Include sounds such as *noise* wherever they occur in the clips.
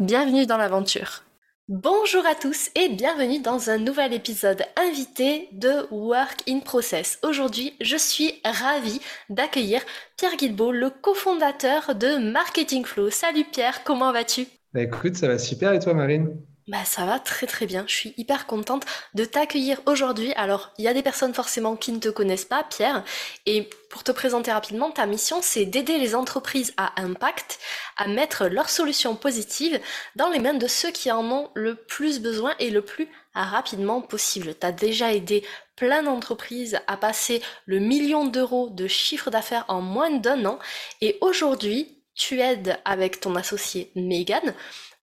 Bienvenue dans l'aventure. Bonjour à tous et bienvenue dans un nouvel épisode invité de Work in Process. Aujourd'hui, je suis ravie d'accueillir Pierre Guilbeault, le cofondateur de Marketing Flow. Salut Pierre, comment vas-tu? Bah Écoute, ça va super et toi Marine? Bah ça va très très bien, je suis hyper contente de t'accueillir aujourd'hui. Alors il y a des personnes forcément qui ne te connaissent pas, Pierre, et pour te présenter rapidement, ta mission c'est d'aider les entreprises à impact à mettre leurs solutions positives dans les mains de ceux qui en ont le plus besoin et le plus rapidement possible. Tu as déjà aidé plein d'entreprises à passer le million d'euros de chiffre d'affaires en moins d'un an et aujourd'hui tu aides avec ton associé Megan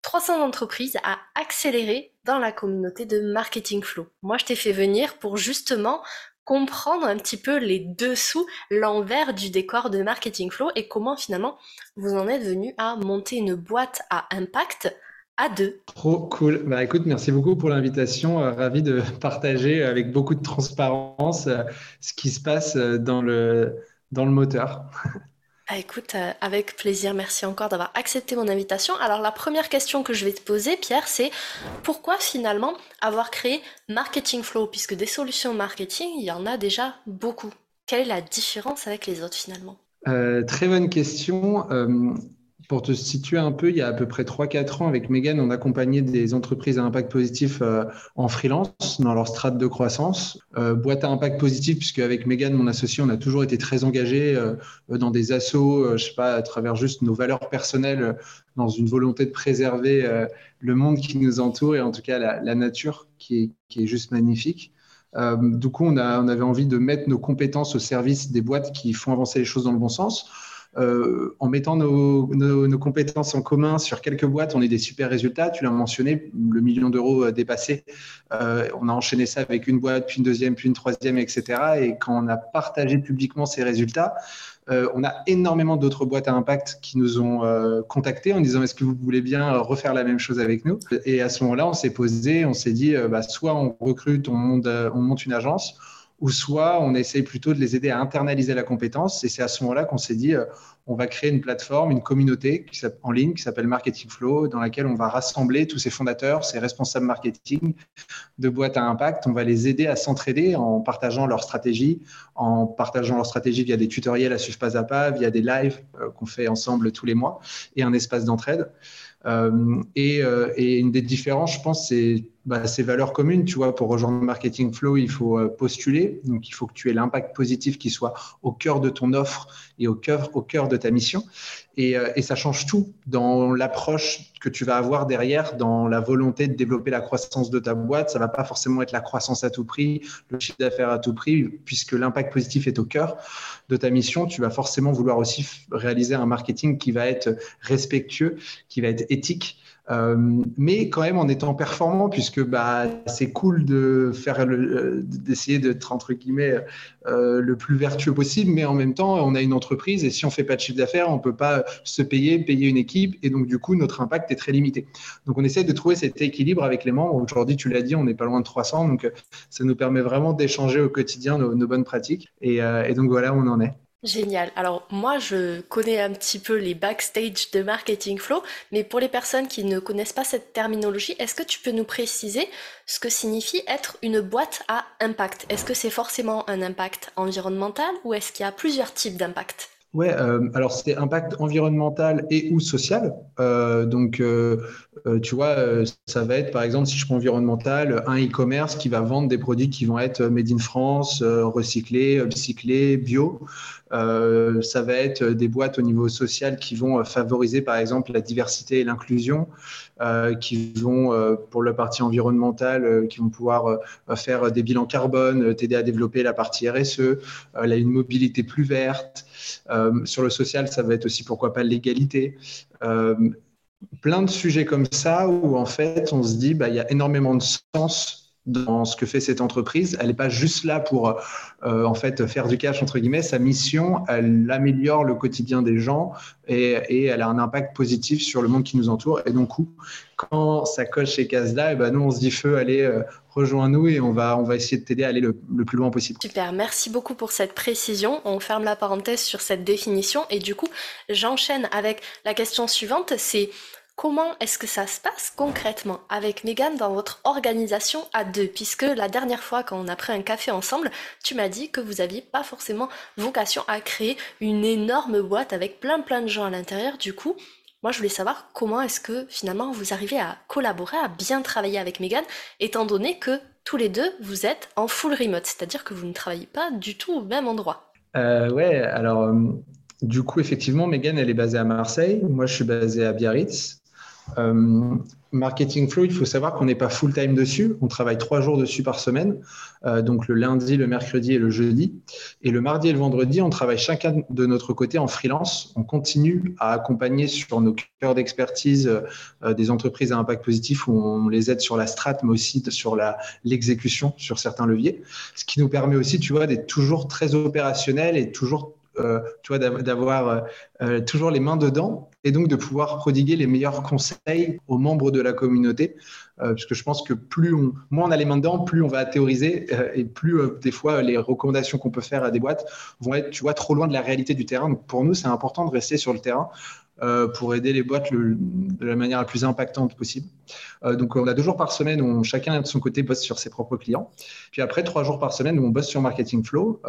300 entreprises à accélérer dans la communauté de Marketing Flow. Moi, je t'ai fait venir pour justement comprendre un petit peu les dessous, l'envers du décor de Marketing Flow et comment finalement vous en êtes venu à monter une boîte à impact à deux. Trop cool. Bah écoute, merci beaucoup pour l'invitation. Euh, ravi de *laughs* partager avec beaucoup de transparence euh, ce qui se passe euh, dans le, dans le moteur. *laughs* Ah, écoute, euh, avec plaisir, merci encore d'avoir accepté mon invitation. Alors la première question que je vais te poser, Pierre, c'est pourquoi finalement avoir créé Marketing Flow, puisque des solutions marketing, il y en a déjà beaucoup. Quelle est la différence avec les autres finalement? Euh, Très bonne question. Euh, pour te situer un peu, il y a à peu près 3-4 ans, avec Megan, on accompagnait des entreprises à impact positif euh, en freelance dans leur strate de croissance. Euh, boîte à impact positif, puisque avec Megan, mon associé, on a toujours été très engagés euh, dans des assos, je sais pas, à travers juste nos valeurs personnelles, dans une volonté de préserver le monde qui nous entoure et en tout cas la, nature qui est, juste magnifique. du coup, on avait envie de mettre nos compétences au service des boîtes qui font avancer les choses dans le bon sens. Euh, en mettant nos, compétences en commun sur quelques boîtes, on a des super résultats. Tu l'as mentionné, le million d'euros euh, dépassé. Euh, on a enchaîné ça avec une boîte, puis une deuxième, puis une troisième, etc. Et quand on a partagé publiquement ces résultats, on a énormément d'autres boîtes à impact qui nous ont contactés en disant est-ce que vous voulez bien refaire la même chose avec nous? Et à ce moment-là, on s'est posé, on s'est dit bah, soit on recrute, on monte une agence ou soit on essaye plutôt de les aider à internaliser la compétence. Et c'est à ce moment-là qu'on s'est dit, euh, on va créer une plateforme, une communauté en ligne qui s'appelle Marketing Flow, dans laquelle on va rassembler tous ces fondateurs, ces responsables marketing de boîtes à impact. On va les aider à s'entraider en partageant leur stratégie, en partageant leur stratégie via des tutoriels à suivre pas à pas, via des lives euh, qu'on fait ensemble tous les mois et un espace d'entraide. Euh, et, et, une des différences, je pense, c'est bah, ces valeurs communes. Tu vois, pour rejoindre Marketing Flow, il faut euh, postuler. Donc, il faut que tu aies l'impact positif qui soit au cœur de ton offre et au cœur, au cœur de ta mission. Et, et ça change tout dans l'approche que tu vas avoir derrière, dans la volonté de développer la croissance de ta boîte. Ça va pas forcément être la croissance à tout prix, le chiffre d'affaires à tout prix, puisque l'impact positif est au cœur de ta mission. Tu vas forcément vouloir aussi réaliser un marketing qui va être respectueux, qui va être éthique, euh, mais quand même en étant performant, puisque bah, c'est cool de faire euh, d'essayer d'être entre guillemets euh, le plus vertueux possible, mais en même temps, on a une entreprise et si on fait pas de chiffre d'affaires, on peut pas se payer, payer une équipe, et donc du coup, notre impact est très limité. Donc, on essaie de trouver cet équilibre avec les membres. Aujourd'hui, tu l'as dit, on n'est pas loin de 300, donc ça nous permet vraiment d'échanger au quotidien nos, bonnes pratiques, et, et donc voilà où on en est. Génial. Alors moi, je connais un petit peu les backstage de Marketing Flow, mais pour les personnes qui ne connaissent pas cette terminologie, est-ce que tu peux nous préciser ce que signifie être une boîte à impact? Est-ce que c'est forcément un impact environnemental ou est-ce qu'il y a plusieurs types d'impact? Ouais, euh, alors c'est impact environnemental et ou social. Euh, donc, euh, tu vois, ça va être par exemple, si je prends environnemental, un e-commerce qui va vendre des produits qui vont être made in France, recyclés, upcyclés, bio. ça va être des boîtes au niveau social qui vont favoriser par exemple la diversité et l'inclusion, qui vont, pour la partie environnementale, qui vont pouvoir faire des bilans carbone, t'aider à développer la partie RSE, là, une mobilité plus verte. Euh, sur le social, ça va être aussi pourquoi pas l'égalité. Euh, plein de sujets comme ça où en fait on se dit bah il y a énormément de sens dans ce que fait cette entreprise. Elle n'est pas juste là pour euh, en fait faire du cash entre guillemets. Sa mission, elle améliore le quotidien des gens et, et, elle a un impact positif sur le monde qui nous entoure. Et donc, quand ça coche ces cases-là, et eh ben nous on se dit feu, allez euh, rejoins-nous et on va on va essayer de t'aider à aller le, le plus loin possible. Super, merci beaucoup pour cette précision. On ferme la parenthèse sur cette définition et du coup j'enchaîne avec la question suivante. C'est Comment est-ce que ça se passe concrètement avec Megan dans votre organisation à deux? Puisque la dernière fois quand on a pris un café ensemble, tu m'as dit que vous n'aviez pas forcément vocation à créer une énorme boîte avec plein plein de gens à l'intérieur. Du coup, moi je voulais savoir comment est-ce que finalement vous arrivez à collaborer, à bien travailler avec Megan, étant donné que tous les deux vous êtes en full remote, c'est-à-dire que vous ne travaillez pas du tout au même endroit. Euh, ouais, alors euh, du coup effectivement Megan elle est basée à Marseille, moi je suis basé à Biarritz. Euh, marketing Flow, il faut savoir qu'on n'est pas full time dessus. On travaille trois jours dessus par semaine, euh, donc le lundi, le mercredi et le jeudi. Et le mardi et le vendredi, on travaille chacun de notre côté en freelance. On continue à accompagner sur nos cœurs d'expertise euh, des entreprises à impact positif où on les aide sur la strat, mais aussi sur l'exécution sur certains leviers. Ce qui nous permet aussi, tu vois, d'être toujours très opérationnel et toujours tu vois, d'avoir toujours les mains dedans et donc de pouvoir prodiguer les meilleurs conseils aux membres de la communauté. puisque je pense que plus on, moins on a les mains dedans, plus on va théoriser et plus des fois les recommandations qu'on peut faire à des boîtes vont être, tu vois, trop loin de la réalité du terrain. Donc pour nous, c'est important de rester sur le terrain. pour aider les boîtes de la manière la plus impactante possible. donc, on a deux jours par semaine où chacun de son côté bosse sur ses propres clients. Puis après, trois jours par semaine où on bosse sur Marketing Flow.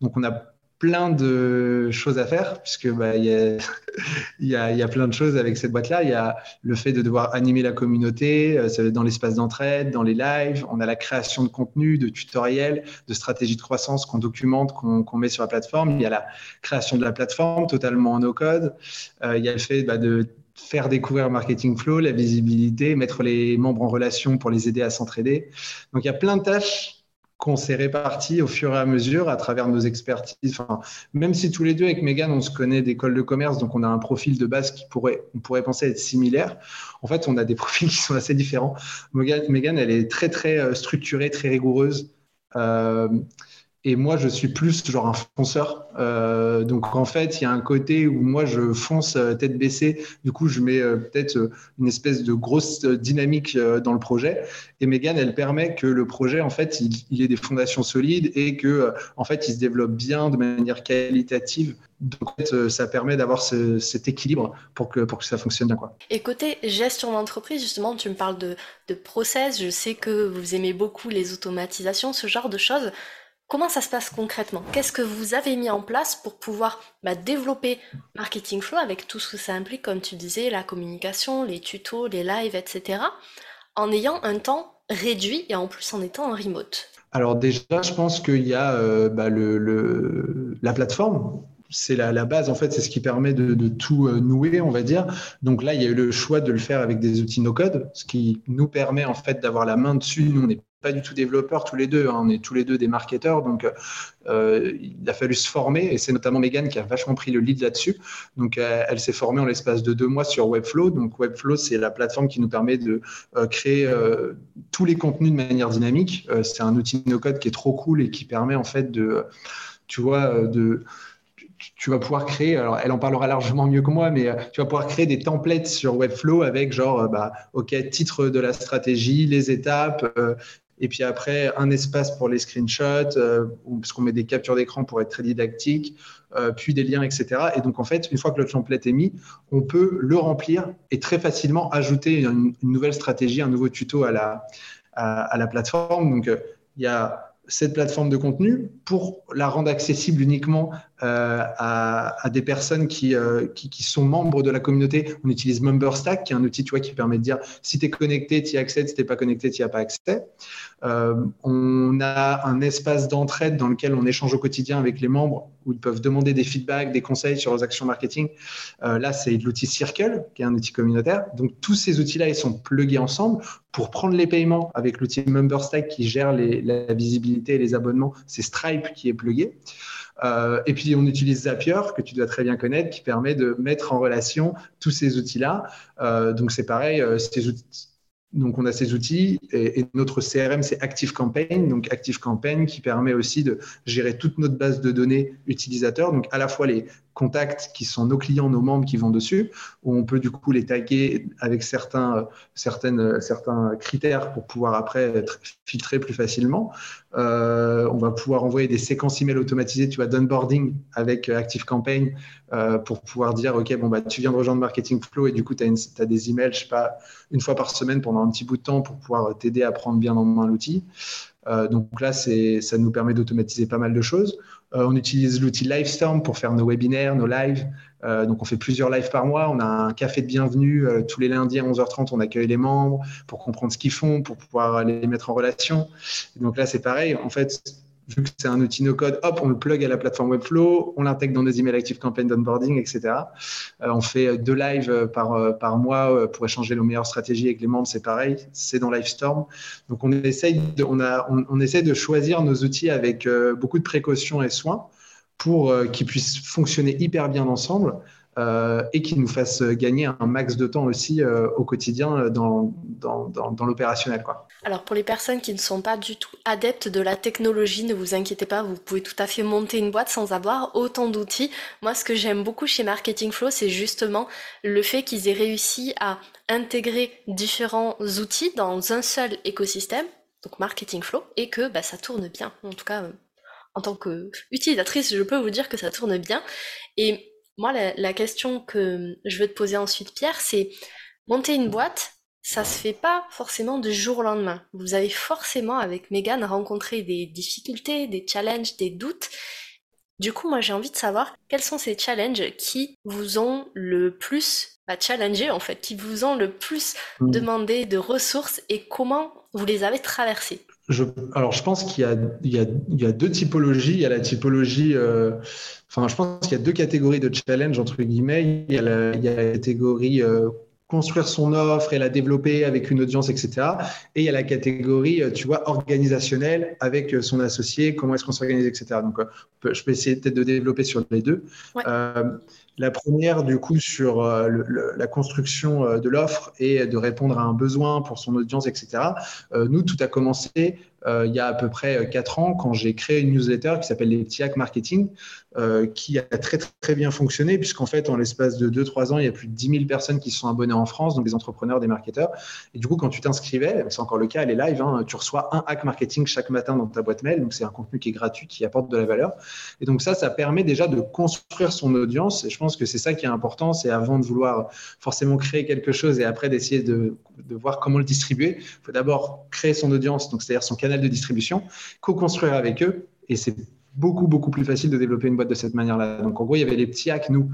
donc, on a plein de choses à faire, puisque bah, y a, *laughs* y a, y, a, plein de choses avec cette boîte-là. Il y a le fait de devoir animer la communauté euh, dans l'espace d'entraide, dans les lives. On a la création de contenu, de tutoriels, de stratégies de croissance qu'on documente, qu'on met sur la plateforme. Il y a la création de la plateforme totalement en no-code. Euh, il y a le fait bah, de faire découvrir Marketing Flow, la visibilité, mettre les membres en relation pour les aider à s'entraider. Donc il y a plein de tâches qu'on s'est répartis au fur et à mesure à travers nos expertises. Même si tous les deux, avec Megan, on se connaît d'école de commerce, donc on a un profil de base qui pourrait, on pourrait penser être similaire. En fait, on a des *laughs* profils qui sont assez différents. Megan, elle est très, très euh, structurée, très rigoureuse. Euh, et moi, je suis plus genre un fonceur. Euh, donc, en fait, il y a un côté où moi, je fonce euh, tête baissée. Du coup, je mets euh, peut-être une espèce de grosse dynamique dans le projet. Et Megan, elle permet que le projet, en fait, il, ait des fondations solides et que, en fait, il se développe bien de manière qualitative. Donc, en fait, ça permet d'avoir ce, cet équilibre pour que, pour que ça fonctionne bien. Quoi. Et côté gestion d'entreprise, justement, tu me parles de process. Je sais que vous aimez beaucoup les automatisations, ce genre de choses. Comment ça se passe concrètement? Qu'est-ce que vous avez mis en place pour pouvoir bah, développer Marketing Flow avec tout ce que ça implique, comme tu disais, la communication, les tutos, les lives, etc., en ayant un temps réduit et en plus en étant en remote? Alors déjà, je pense qu'il y a euh, bah, le, la plateforme c'est la, base, en fait, c'est ce qui permet de, tout euh, nouer, on va dire. Donc là, il y a eu le choix de le faire avec des outils no-code, ce qui nous permet, en fait, d'avoir la main dessus. Pas du tout développeurs tous les deux, hein. on est tous les deux des marketeurs, donc euh, il a fallu se former, et c'est notamment Megan qui a vachement pris le lead là-dessus. Donc euh, elle s'est formée en l'espace de deux mois sur Webflow. Donc Webflow, c'est la plateforme qui nous permet de euh, créer tous les contenus de manière dynamique. c'est un outil no-code qui est trop cool et qui permet en fait de, tu vois, de tu vas pouvoir créer, alors elle en parlera largement mieux que moi, mais tu vas pouvoir créer des templates sur Webflow avec genre, bah, OK, titre de la stratégie, les étapes, et puis après un espace pour les screenshots, parce qu'on met des captures d'écran pour être très didactique, puis des liens, etc. Et donc en fait, une fois que le template est mis, on peut le remplir et très facilement ajouter une, nouvelle stratégie, un nouveau tuto à la, à la plateforme. Donc il y a cette plateforme de contenu pour la rendre accessible uniquement euh, à, des personnes euh, qui, qui, sont membres de la communauté. On utilise MemberStack, qui est un outil tu vois, qui permet de dire si tu es connecté, tu y accèdes, si tu n'es pas connecté, tu n'y as pas accès. Euh, on a un espace d'entraide dans lequel on échange au quotidien avec les membres, où ils peuvent demander des feedbacks, des conseils sur leurs actions marketing. là, c'est l'outil Circle, qui est un outil communautaire. Donc, tous ces outils-là, ils sont plugués ensemble pour prendre les paiements avec l'outil MemberStack qui gère la visibilité et les abonnements. C'est Stripe qui est plugué. Et puis, on utilise Zapier, que tu dois très bien connaître, qui permet de mettre en relation tous ces outils-là. donc, c'est pareil, outils donc, on a ces outils et, notre CRM, c'est ActiveCampaign. Donc, ActiveCampaign qui permet aussi de gérer toute notre base de données utilisateurs. Donc, à la fois les contacts qui sont nos clients, nos membres qui vont dessus, où on peut du coup les taguer avec certains, certaines, certains critères pour pouvoir après être filtré plus facilement. Euh, on va pouvoir envoyer des séquences email automatisées, tu vois, d'onboarding avec ActiveCampaign euh, pour pouvoir dire, OK, bon, bah, tu viens de rejoindre Marketing Flow et du coup, tu as, as, des emails, je sais pas, une fois par semaine pendant un petit bout de temps pour pouvoir t'aider à prendre bien en main l'outil. Euh, donc là, ça nous permet d'automatiser pas mal de choses. Euh, on utilise l'outil Livestorm pour faire nos webinaires, nos lives. Euh, donc on fait plusieurs lives par mois. On a un café de bienvenue tous les lundis à 11h30. On accueille les membres pour comprendre ce qu'ils font, pour pouvoir les mettre en relation. donc là, c'est pareil. En fait, vu que c'est un outil no-code, hop, on le plug à la plateforme Webflow, on l'intègre dans nos emails Active Campaign d'onboarding, etc. Euh, on fait deux lives euh, par, euh, par mois pour échanger nos meilleures stratégies avec les membres, c'est pareil, c'est dans Livestorm. Donc on essaye, on, a, on, essaie de choisir nos outils avec beaucoup de précautions et soins pour qu'ils puissent fonctionner hyper bien ensemble. Et qu'ils nous fassent gagner un max de temps aussi au quotidien dans, dans, dans, dans l'opérationnel. Alors pour les personnes qui ne sont pas du tout adeptes de la technologie, ne vous inquiétez pas, vous pouvez tout à fait monter une boîte sans avoir autant d'outils. Moi ce que j'aime beaucoup chez Marketing Flow, c'est justement le fait qu'ils aient réussi à intégrer différents outils dans un seul écosystème, donc Marketing Flow, et que bah, ça tourne bien. En tout cas, euh, en tant qu'utilisatrice, je peux vous dire que ça tourne bien. Moi, la, la question que je veux te poser ensuite, Pierre, c'est monter une boîte, ça se fait pas forcément du jour au lendemain. Vous avez forcément, avec Megan, rencontré des difficultés, des challenges, des doutes. Du coup, moi, j'ai envie de savoir quels sont ces challenges qui vous ont le plus bah, challengé, en fait, qui vous ont le plus mmh. demandé de ressources et comment vous les avez traversés. Je, alors, je pense qu'il y, y, y a, deux typologies. Il y a la typologie, euh, enfin, je pense qu'il y a deux catégories de challenge, entre guillemets. Il y a la, il y a la catégorie euh, construire son offre et la développer avec une audience, etc. Et il y a la catégorie, euh, tu vois, organisationnelle avec euh, son associé, comment est-ce qu'on s'organise, etc. Donc, je peux essayer peut-être de développer sur les deux. la première, du coup, sur la construction de l'offre et de répondre à un besoin pour son audience, etc. nous, tout a commencé euh, il y a à peu près 4 euh, ans quand j'ai créé une newsletter qui s'appelle les petits hacks marketing, euh, qui a très très bien fonctionné puisqu'en fait en l'espace de 2-3 ans, il y a plus de 10 000 personnes qui se sont abonnées en France, donc des entrepreneurs, des marketeurs. Et du coup, quand tu t'inscrivais, c'est encore le cas, elle est live, hein, tu reçois un hack marketing chaque matin dans ta boîte mail, donc c'est un contenu qui est gratuit, qui apporte de la valeur. Et donc ça, ça permet déjà de construire son audience. Et je pense que c'est ça qui est important, c'est avant de vouloir forcément créer quelque chose et après d'essayer de, de voir comment le distribuer, il faut d'abord créer son audience, donc c'est-à-dire son canal de distribution, co-construire avec eux. Et c'est beaucoup, beaucoup plus facile de développer une boîte de cette manière-là. Donc, en gros, il y avait les petits hacks, nous,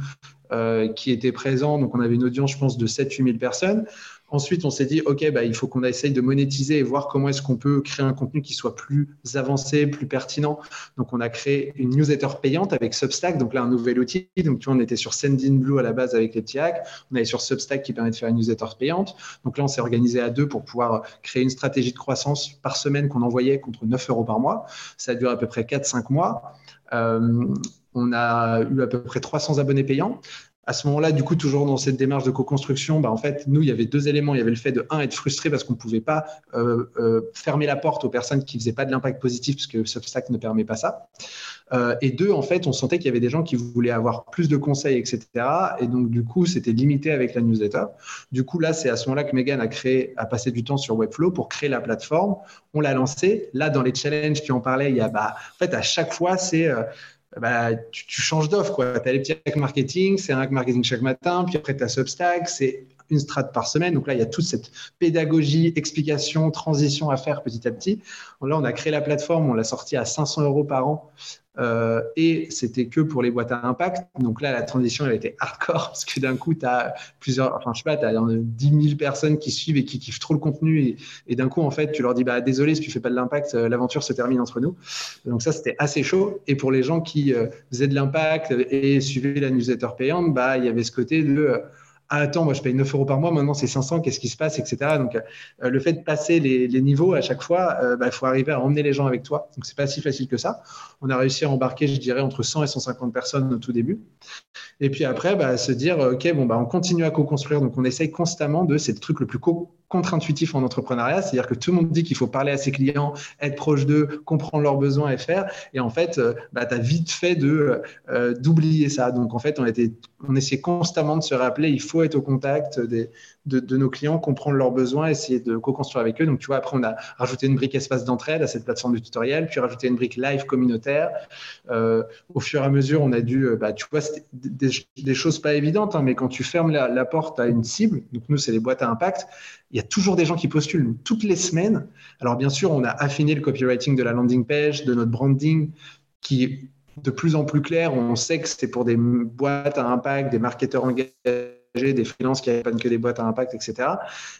euh, qui étaient présents. Donc, on avait une audience, je pense, de 7-8 000 personnes. Ensuite, on s'est dit, OK, bah, il faut qu'on essaye de monétiser et voir comment est-ce qu'on peut créer un contenu qui soit plus avancé, plus pertinent. Donc, on a créé une newsletter payante avec Substack. Donc là, un nouvel outil. Donc, tu vois, on était sur Sendinblue à la base avec les petits. On allait sur Substack qui permet de faire une newsletter payante. Donc là, on s'est organisé à deux pour pouvoir créer une stratégie de croissance par semaine qu'on envoyait contre 9 euros par mois. Ça a duré à peu près 4-5 mois. Euh, on a eu à peu près 300 abonnés payants à ce moment-là, du coup, toujours dans cette démarche de co-construction, bah, en fait, nous, il y avait deux éléments. Il y avait le fait de, un, être frustré parce qu'on ne pouvait pas euh, euh, fermer la porte aux personnes qui ne faisaient pas de l'impact positif, parce que Substack ne permet pas ça. Euh, et deux, en fait, on sentait qu'il y avait des gens qui voulaient avoir plus de conseils, etc. Et donc, du coup, c'était limité avec la newsletter. Du coup, là, c'est à ce moment-là que Megan a créé, a passé du temps sur Webflow pour créer la plateforme. On l'a lancée. Là, dans les challenges qui en parlaient, il y a, bah, en fait, à chaque fois, c'est bah, tu, changes d'offre. Tu as les petits hacks marketing, c'est un hack marketing chaque matin, puis après tu as Substack, c'est une strate par semaine. Donc là, il y a toute cette pédagogie, explication, transition à faire petit à petit. Là, on a créé la plateforme, on l'a sortie à 500 euros par an euh, et c'était que pour les boîtes à impact. Donc là, la transition, elle été hardcore parce que d'un coup, tu as plusieurs, enfin, je sais pas, tu as 10 000 personnes qui suivent et qui kiffent trop le contenu. Et, d'un coup, en fait, tu leur dis, bah, désolé, si tu fais pas de l'impact, euh, l'aventure se termine entre nous. Donc ça, c'était assez chaud. Et pour les gens qui euh, faisaient de l'impact et suivaient la newsletter payante, bah, il y avait ce côté de, ah, attends, moi je paye 9 euros par mois, maintenant c'est 500, qu'est-ce qui se passe, etc. Donc euh, le fait de passer les, niveaux à chaque fois, il bah, faut arriver à emmener les gens avec toi. Donc c'est pas si facile que ça. On a réussi à embarquer, je dirais, entre 100 et 150 personnes au tout début. Et puis après, bah, se dire, OK, bon, bah, on continue à co-construire. Donc on essaye constamment de, c'est le truc le plus contre-intuitif en entrepreneuriat, c'est-à-dire que tout le monde dit qu'il faut parler à ses clients, être proche d'eux, comprendre leurs besoins et faire. Et en fait, euh, bah, tu as vite fait euh, d'oublier ça. Donc en fait, on, était, on essayait constamment de se rappeler, il faut être au contact de, nos clients, comprendre leurs besoins, essayer de co-construire avec eux. Donc, tu vois, après, on a rajouté une brique espace d'entraide à cette plateforme de tutoriel, puis rajouté une brique live communautaire. Euh, au fur et à mesure, on a dû, euh, bah, tu vois, des, des, choses pas évidentes, hein, mais quand tu fermes la, porte à une cible, donc nous, c'est les boîtes à impact, il y a toujours des gens qui postulent toutes les semaines. Alors, bien sûr, on a affiné le copywriting de la landing page, de notre branding, qui est de plus en plus clair. On sait que c'est pour des boîtes à impact, des marketeurs engagés des freelances qui n'avaient que des boîtes à impact, etc.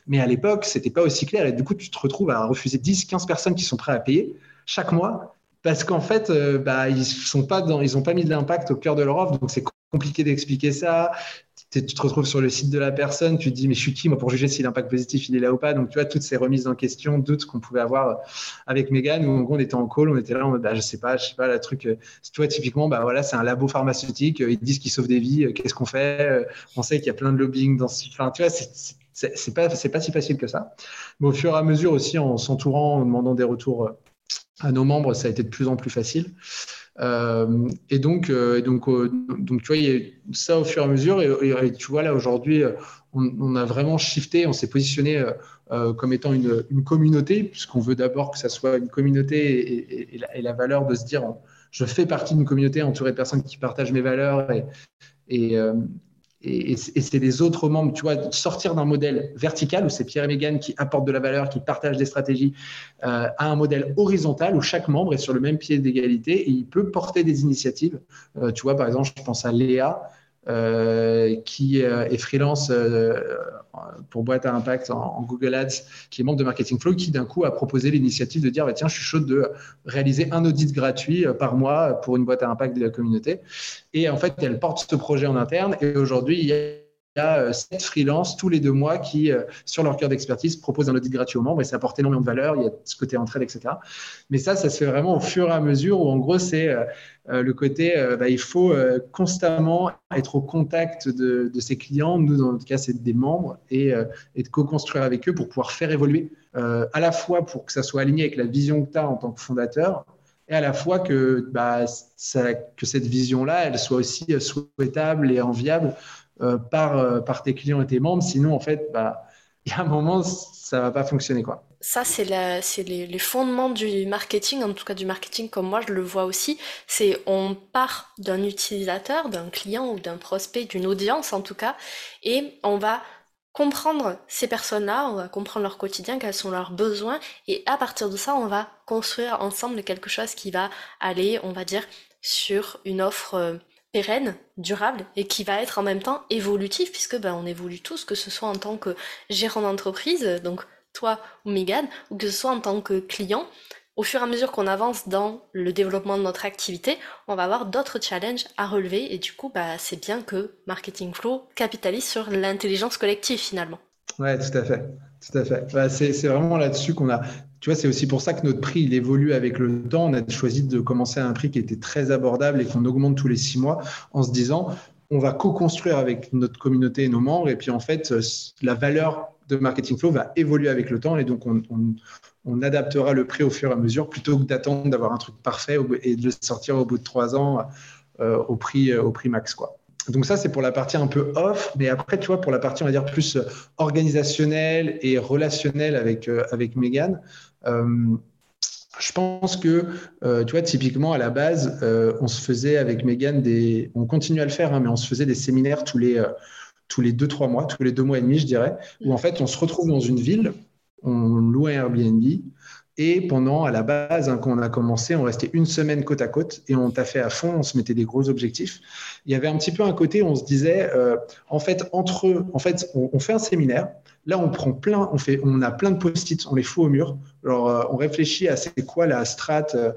Mais à l'époque, c'était pas aussi clair. Et du coup, tu te retrouves à refuser 10, 15 personnes qui sont prêtes à payer chaque mois parce qu'en fait, euh, bah, ils sont pas mis de l'impact au cœur de leur offre. Donc, c'est compliqué d'expliquer ça tu te retrouves sur le site de la personne, tu te dis, mais je suis qui, moi, pour juger si l'impact positif, il est là ou pas? Donc, tu vois, toutes ces remises en question, doutes qu'on pouvait avoir avec Megan, où on était en call, on était là, on, bah, je sais pas, je sais pas, le truc, euh, tu vois, typiquement, bah voilà, c'est un labo pharmaceutique, euh, ils disent qu'ils sauvent des vies, euh, qu'est-ce qu'on fait? On sait qu'il y a plein de lobbying dans ce. Enfin, tu vois, c'est pas, pas si facile que ça. Mais au fur et à mesure aussi, en s'entourant, en demandant des retours à nos membres, ça a été de plus en plus facile. Euh, et donc, euh, donc, euh, donc, tu vois, il y a ça au fur et à mesure. Et, tu vois, là, aujourd'hui, on, a vraiment shifté, on s'est positionné comme étant une, communauté, puisqu'on veut d'abord que ça soit une communauté et, la, valeur de se dire, je fais partie d'une communauté entourée de personnes qui partagent mes valeurs et, c'est les autres membres, tu vois, sortir d'un modèle vertical où c'est Pierre et Megan qui apportent de la valeur, qui partagent des stratégies, euh, à un modèle horizontal où chaque membre est sur le même pied d'égalité et il peut porter des initiatives. Euh, tu vois, par exemple, je pense à Léa, euh, qui euh, est freelance euh, pour boîte à impact en, Google Ads, qui est membre de Marketing Flow, qui d'un coup a proposé l'initiative de dire bah, tiens, je suis chaud de réaliser un audit gratuit par mois pour une boîte à impact de la communauté. Et en fait, elle porte ce projet en interne. Et aujourd'hui, il y a y a euh, sept freelances tous les deux mois qui, euh, sur leur cœur d'expertise, proposent un audit gratuit aux membres et ça apporte énormément de valeur. Il y a ce côté entraide, etc. Mais ça, ça se fait vraiment au fur et à mesure où, en gros, c'est euh, le côté, bah, il faut constamment être au contact de, ses clients. Nous, dans notre cas, c'est des membres et, de co-construire avec eux pour pouvoir faire évoluer à la fois pour que ça soit aligné avec la vision que tu as en tant que fondateur et à la fois que, bah, que cette vision-là, elle soit aussi souhaitable et enviable par, euh, par tes clients et tes membres. Sinon, en fait, bah, il y a un moment, ça va pas fonctionner. quoi. Ça, c'est les, les, fondements du marketing, en tout cas du marketing comme moi je le vois aussi. C'est on part d'un utilisateur, d'un client ou d'un prospect, d'une audience en tout cas, et on va comprendre ces personnes-là, on va comprendre leur quotidien, quels sont leurs besoins, et à partir de ça, on va construire ensemble quelque chose qui va aller, on va dire, sur une offre euh, pérenne, durable et qui va être en même temps évolutif puisque ben, on évolue tous, que ce soit en tant que gérant d'entreprise, donc toi ou Megan, ou que ce soit en tant que client. Au fur et à mesure qu'on avance dans le développement de notre activité, on va avoir d'autres challenges à relever et du coup, bah, c'est bien que Marketing Flow capitalise sur l'intelligence collective finalement. Ouais, tout à fait. Tout à fait. Bah, c'est vraiment là-dessus qu'on a tu vois, c'est aussi pour ça que notre prix, il évolue avec le temps. On a choisi de commencer à un prix qui était très abordable et qu'on augmente tous les six mois en se disant, on va co-construire avec notre communauté et nos membres. Et puis, en fait, la valeur de Marketing Flow va évoluer avec le temps. Et donc, on, adaptera le prix au fur et à mesure plutôt que d'attendre d'avoir un truc parfait et de le sortir au bout de trois ans euh, au, prix, au prix max. Donc ça, c'est pour la partie un peu off, mais après, tu vois, pour la partie, on va dire, plus organisationnelle et relationnelle avec, euh, avec Megan, euh, je pense que, euh, tu vois, typiquement à la base, euh, on se faisait avec Megan des, on continue à le faire, hein, mais on se faisait des séminaires tous les tous les deux trois mois, tous les deux mois et demi, je dirais, où en fait on se retrouve dans une ville, on loue un Airbnb. Et pendant, à la base, hein, quand on a commencé, on restait une semaine côte à côte et on t'a fait à fond, on se mettait des gros objectifs. Il y avait un petit peu un côté où on se disait, en fait, entre eux, en fait, on fait un séminaire, Là, on prend plein, on, fait, on a plein de post-it, on les fout au mur. Alors, euh, on réfléchit à c'est quoi la strat euh,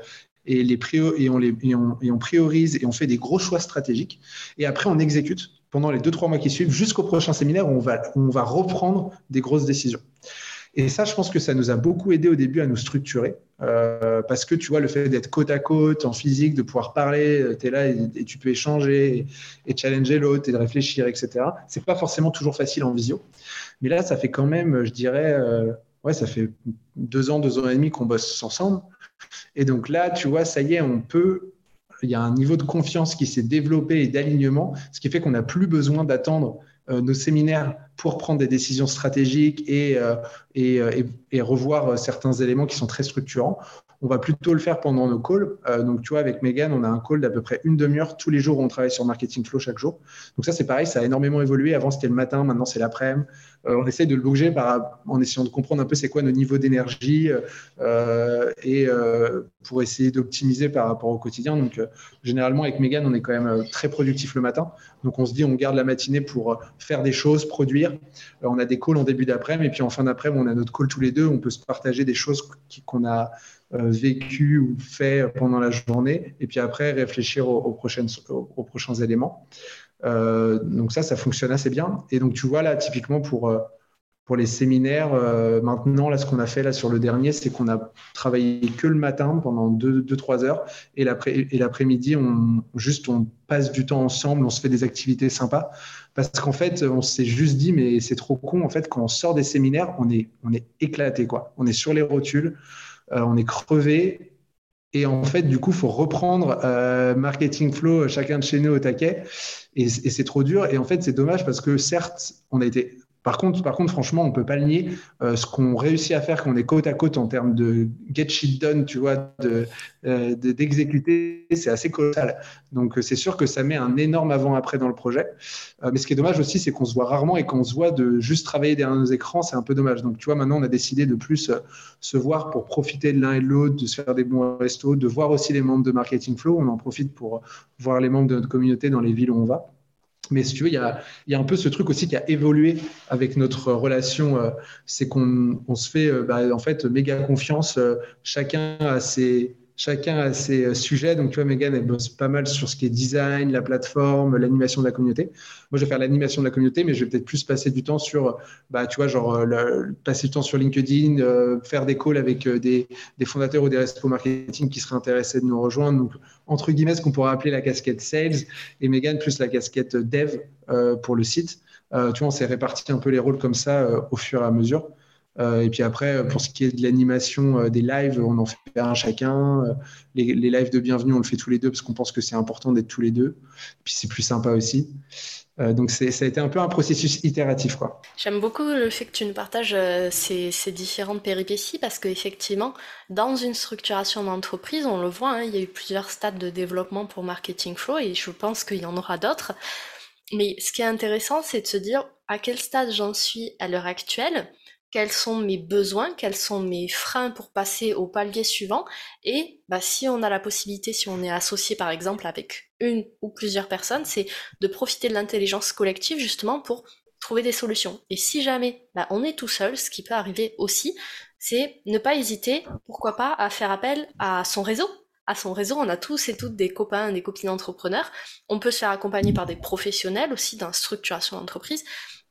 et, les et, on les, et, on, priorise et on fait des gros choix stratégiques. Et après, on exécute. pendant les deux, trois mois qui suivent, jusqu'au prochain séminaire où on va, on va reprendre des grosses décisions. Et ça, je pense que ça nous a beaucoup aidé au début à nous structurer. Euh, parce que tu vois, le fait d'être côte à côte, en physique, de pouvoir parler, euh, tu es là et, tu peux échanger et, challenger l'autre et de réfléchir, etc. C'est pas forcément toujours facile en visio. Mais là, ça fait quand même, je dirais, euh, ouais, ça fait deux ans, deux ans et demi qu'on bosse ensemble. Et donc là, tu vois, ça y est, on peut. Il y a un niveau de confiance qui s'est développé et d'alignement, ce qui fait qu'on n'a plus besoin d'attendre nos séminaires pour prendre des décisions stratégiques et, et, et, revoir certains éléments qui sont très structurants. On va plutôt le faire pendant nos calls. Euh, donc, tu vois, avec Megan, on a un call d'à peu près une demi-heure tous les jours où on travaille sur Marketing Flow chaque jour. Donc, ça, c'est pareil, ça a énormément évolué. Avant, c'était le matin, maintenant, c'est l'après-midi. Euh, on essaye de le bouger par, en essayant de comprendre un peu c'est quoi nos niveaux d'énergie euh, et pour essayer d'optimiser par rapport au quotidien. Donc, généralement, avec Megan, on est quand même très productif le matin. Donc, on se dit, on garde la matinée pour faire des choses, produire. on a des calls en début d'après-midi et puis en fin d'après-midi, on a notre call tous les deux. On peut se partager des choses qu'on a vécu ou fait pendant la journée, et puis après réfléchir aux, prochaines, aux, prochains éléments. Euh, donc ça, ça fonctionne assez bien. Et donc tu vois là, typiquement pour euh, pour les séminaires, maintenant, là, ce qu'on a fait là sur le dernier, c'est qu'on a travaillé que le matin pendant 2-3 heures et l'après-midi, on, juste on passe du temps ensemble, on se fait des activités sympas. Parce qu'en fait, on s'est juste dit, mais c'est trop con, en fait, quand on sort des séminaires, on est, on est éclaté, quoi. On est sur les rotules, euh, on est crevé. Et en fait, du coup, il faut reprendre euh, Marketing Flow, chacun de chez nous au taquet. Et, et c'est trop dur. Et en fait, c'est dommage parce que certes, on a été par contre, franchement, on peut pas le nier. Euh, ce qu'on réussit à faire quand on est côte à côte en termes de get shit done, tu vois, euh, d'exécuter, c'est assez colossal. Donc, c'est sûr que ça met un énorme avant-après dans le projet. Euh, mais ce qui est dommage aussi, c'est qu'on se voit rarement et quand on se voit de juste travailler derrière nos écrans, c'est un peu dommage. Donc, tu vois, maintenant, on a décidé de plus se voir pour profiter de l'un et de l'autre, de se faire des bons restos, de voir aussi les membres de Marketing Flow. On en profite pour voir les membres de notre communauté dans les villes où on va. Mais si tu veux, il y a, un peu ce truc aussi qui a évolué avec notre relation. Euh, c'est qu'on on se fait euh, bah, en fait méga confiance. Euh, chacun a ses, chacun a ses euh, sujets. Donc, tu vois, Megan, elle bosse pas mal sur ce qui est design, la plateforme, l'animation de la communauté. Moi, je vais faire l'animation de la communauté, mais je vais peut-être plus passer du temps sur, bah, tu vois, genre, euh, passer du temps sur LinkedIn, euh, faire des calls avec des, des, fondateurs ou des restos marketing qui seraient intéressés de nous rejoindre. Donc, entre guillemets, ce qu'on pourrait appeler la casquette sales et Megan plus la casquette dev pour le site. tu vois, on s'est réparti un peu les rôles comme ça au fur et à mesure. Euh, et puis après, pour ce qui est de l'animation euh, des lives, on en fait un chacun. Euh, les, lives de bienvenue, on le fait tous les deux parce qu'on pense que c'est important d'être tous les deux. Et puis c'est plus sympa aussi. donc ça a été un peu un processus itératif. J'aime beaucoup le fait que tu nous partages ces, différentes péripéties parce qu'effectivement, dans une structuration d'entreprise, on le voit, hein, il y a eu plusieurs stades de développement pour Marketing Flow et je pense qu'il y en aura d'autres. Mais ce qui est intéressant, c'est de se dire à quel stade j'en suis à l'heure actuelle quels sont mes besoins, quels sont mes freins pour passer au palier suivant. Et bah, si on a la possibilité, si on est associé par exemple avec une ou plusieurs personnes, c'est de profiter de l'intelligence collective justement pour trouver des solutions. Et si jamais bah, on est tout seul, ce qui peut arriver aussi, c'est ne pas hésiter, pourquoi pas, à faire appel à son réseau. À son réseau, on a tous et toutes des copains, des copines entrepreneurs. On peut se faire accompagner par des professionnels aussi dans structuration d'entreprise.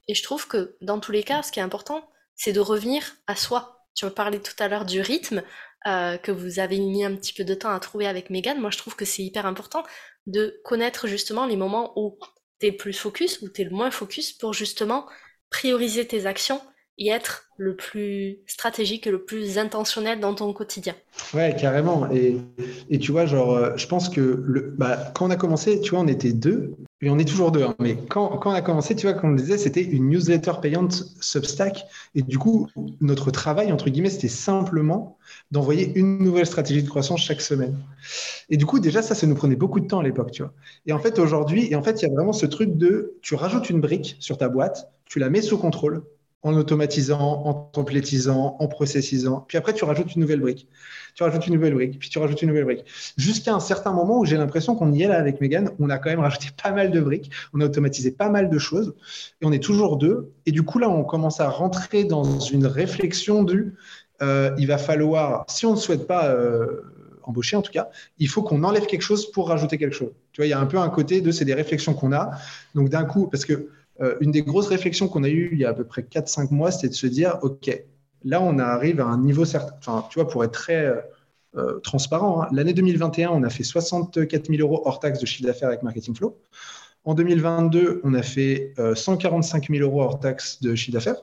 Et je trouve que dans tous les cas, ce qui est important, c'est de revenir à soi. Tu me parlais tout à l'heure du rythme euh, que vous avez mis un petit peu de temps à trouver avec Megan. Moi, je trouve que c'est hyper important de connaître justement les moments où tu es plus focus, ou tu es le moins focus pour justement prioriser tes actions et être le plus stratégique et le plus intentionnel dans ton quotidien. Ouais, carrément. Et, et tu vois, genre, euh, je pense que bah, quand on a commencé, tu vois, on était deux, et on est toujours deux. Hein, mais quand, on a commencé, tu vois, comme on le disait, c'était une newsletter payante Substack. Et du coup, notre travail, entre guillemets, c'était simplement d'envoyer une nouvelle stratégie de croissance chaque semaine. Et du coup, déjà, ça, ça nous prenait beaucoup de temps à l'époque, tu vois. Et en fait, aujourd'hui, et en fait, il y a vraiment ce truc de, tu rajoutes une brique sur ta boîte, tu la mets sous contrôle, en automatisant, en templétisant, en processisant. Puis après, tu rajoutes une nouvelle brique. Tu rajoutes une nouvelle brique, puis tu rajoutes une nouvelle brique. Jusqu'à un certain moment où j'ai l'impression qu'on y est là avec Megan, on a quand même rajouté *laughs* pas mal de briques, on a automatisé pas mal de choses, et on est toujours deux. Et du coup, là, on commence à rentrer dans une réflexion du euh, il va falloir, si on ne souhaite pas. Euh, embaucher en tout cas, il faut qu'on enlève quelque chose pour rajouter quelque chose. Tu vois, il y a un peu un côté de c'est des réflexions qu'on a. Donc d'un coup, parce que une des grosses réflexions qu'on a eues il y a à peu près 4-5 mois, c'était de se dire, OK, là on arrive à un niveau certain, enfin, tu vois, pour être très transparent, hein, l'année 2021, on a fait 64 000 euros hors taxe de chiffre d'affaires avec Marketing Flow. En 2022, on a fait 145 000 euros hors taxe de chiffre d'affaires.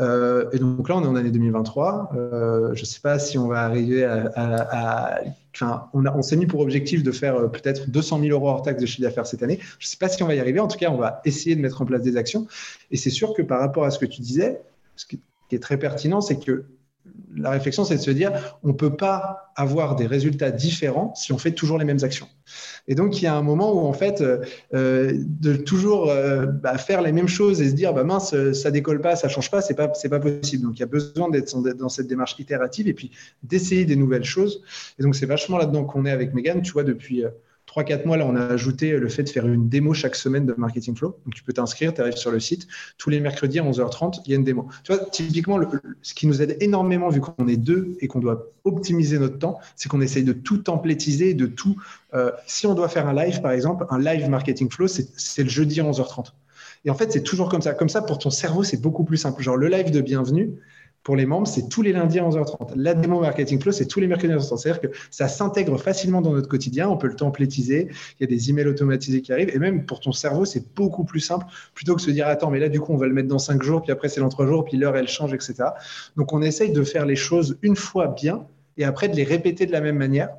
Euh, et donc là, on est en année 2023. Euh, je ne sais pas si on va arriver à. On s'est mis pour objectif de faire euh, peut-être 200 000 euros hors taxe de chiffre d'affaires cette année. Je ne sais pas si on va y arriver. En tout cas, on va essayer de mettre en place des actions. Et c'est sûr que par rapport à ce que tu disais, ce qui est très pertinent, c'est que la réflexion, c'est de se dire, on ne peut pas avoir des résultats différents si on fait toujours les mêmes actions. Et donc, il y a un moment où, en fait, euh, euh, de toujours euh, bah, faire les mêmes choses et se dire, bah, mince, ça décolle pas, ça change pas, c'est pas, pas possible. Donc, il y a besoin d'être dans cette démarche itérative et puis d'essayer des nouvelles choses. Et donc, c'est vachement là-dedans qu'on est avec Megan. Tu vois, depuis 3-4 mois, là, on a ajouté le fait de faire une démo chaque semaine de Marketing Flow. Donc, tu peux t'inscrire, tu arrives sur le site. Tous les mercredis à 11h30, il y a une démo. Tu vois, typiquement, ce qui nous aide énormément, vu qu'on est deux et qu'on doit optimiser notre temps, c'est qu'on essaye de tout templétiser, de tout. Euh, si on doit faire un live, par exemple, un live Marketing Flow, c'est le jeudi à 11h30. Et en fait, c'est toujours comme ça. Comme ça, pour ton cerveau, c'est beaucoup plus simple. Genre, le live de bienvenue, pour les membres, c'est tous les lundis à 11h30. La démo Marketing Flow, c'est tous les mercredis à 11h30. C'est-à-dire que ça s'intègre facilement dans notre quotidien. On peut le templétiser. Il y a des emails automatisés qui arrivent. Et même pour ton cerveau, c'est beaucoup plus simple plutôt que de se dire Attends, mais là, du coup, on va le mettre dans 5 jours, puis après, c'est dans 3 jours, puis l'heure, elle change, etc. Donc, on essaye de faire les choses une fois bien et après de les répéter de la même manière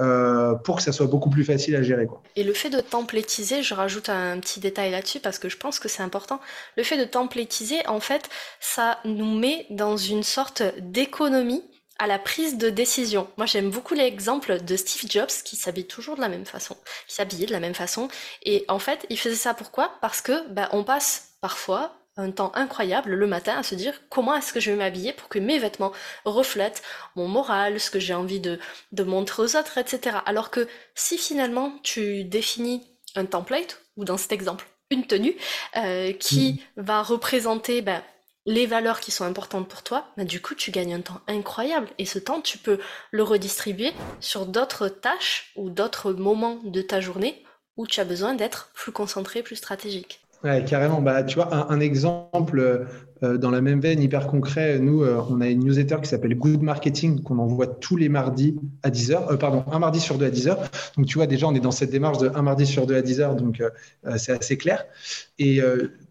euh, pour que ça soit beaucoup plus facile à gérer. Quoi. Et le fait de templétiser, je rajoute un petit détail là-dessus parce que je pense que c'est important. Le fait de templétiser, en fait, ça nous met dans une sorte d'économie à la prise de décision. Moi, j'aime beaucoup l'exemple de Steve Jobs qui s'habille toujours de la même façon, qui s'habillait de la même façon. Et en fait, il faisait ça pourquoi? Parce que bah, on passe parfois un temps incroyable le matin à se dire comment est-ce que je vais m'habiller pour que mes vêtements reflètent mon moral, ce que j'ai envie de, de montrer aux autres, etc. Alors que si finalement tu définis un template, ou dans cet exemple, une tenue, euh, qui mm. va représenter ben, les valeurs qui sont importantes pour toi, ben, du coup tu gagnes un temps incroyable. Et ce temps, tu peux le redistribuer sur d'autres tâches ou d'autres moments de ta journée où tu as besoin d'être plus concentré, plus stratégique. Ouais, carrément. Bah, tu vois, un, exemple euh, dans la même veine, hyper concret, nous, euh, on a une newsletter qui s'appelle Good Marketing qu'on envoie tous les mardis à 10h. Euh, pardon, un mardi sur deux à 10h. Donc, tu vois, déjà, on est dans cette démarche de un mardi sur deux à 10h, donc c'est assez clair. Et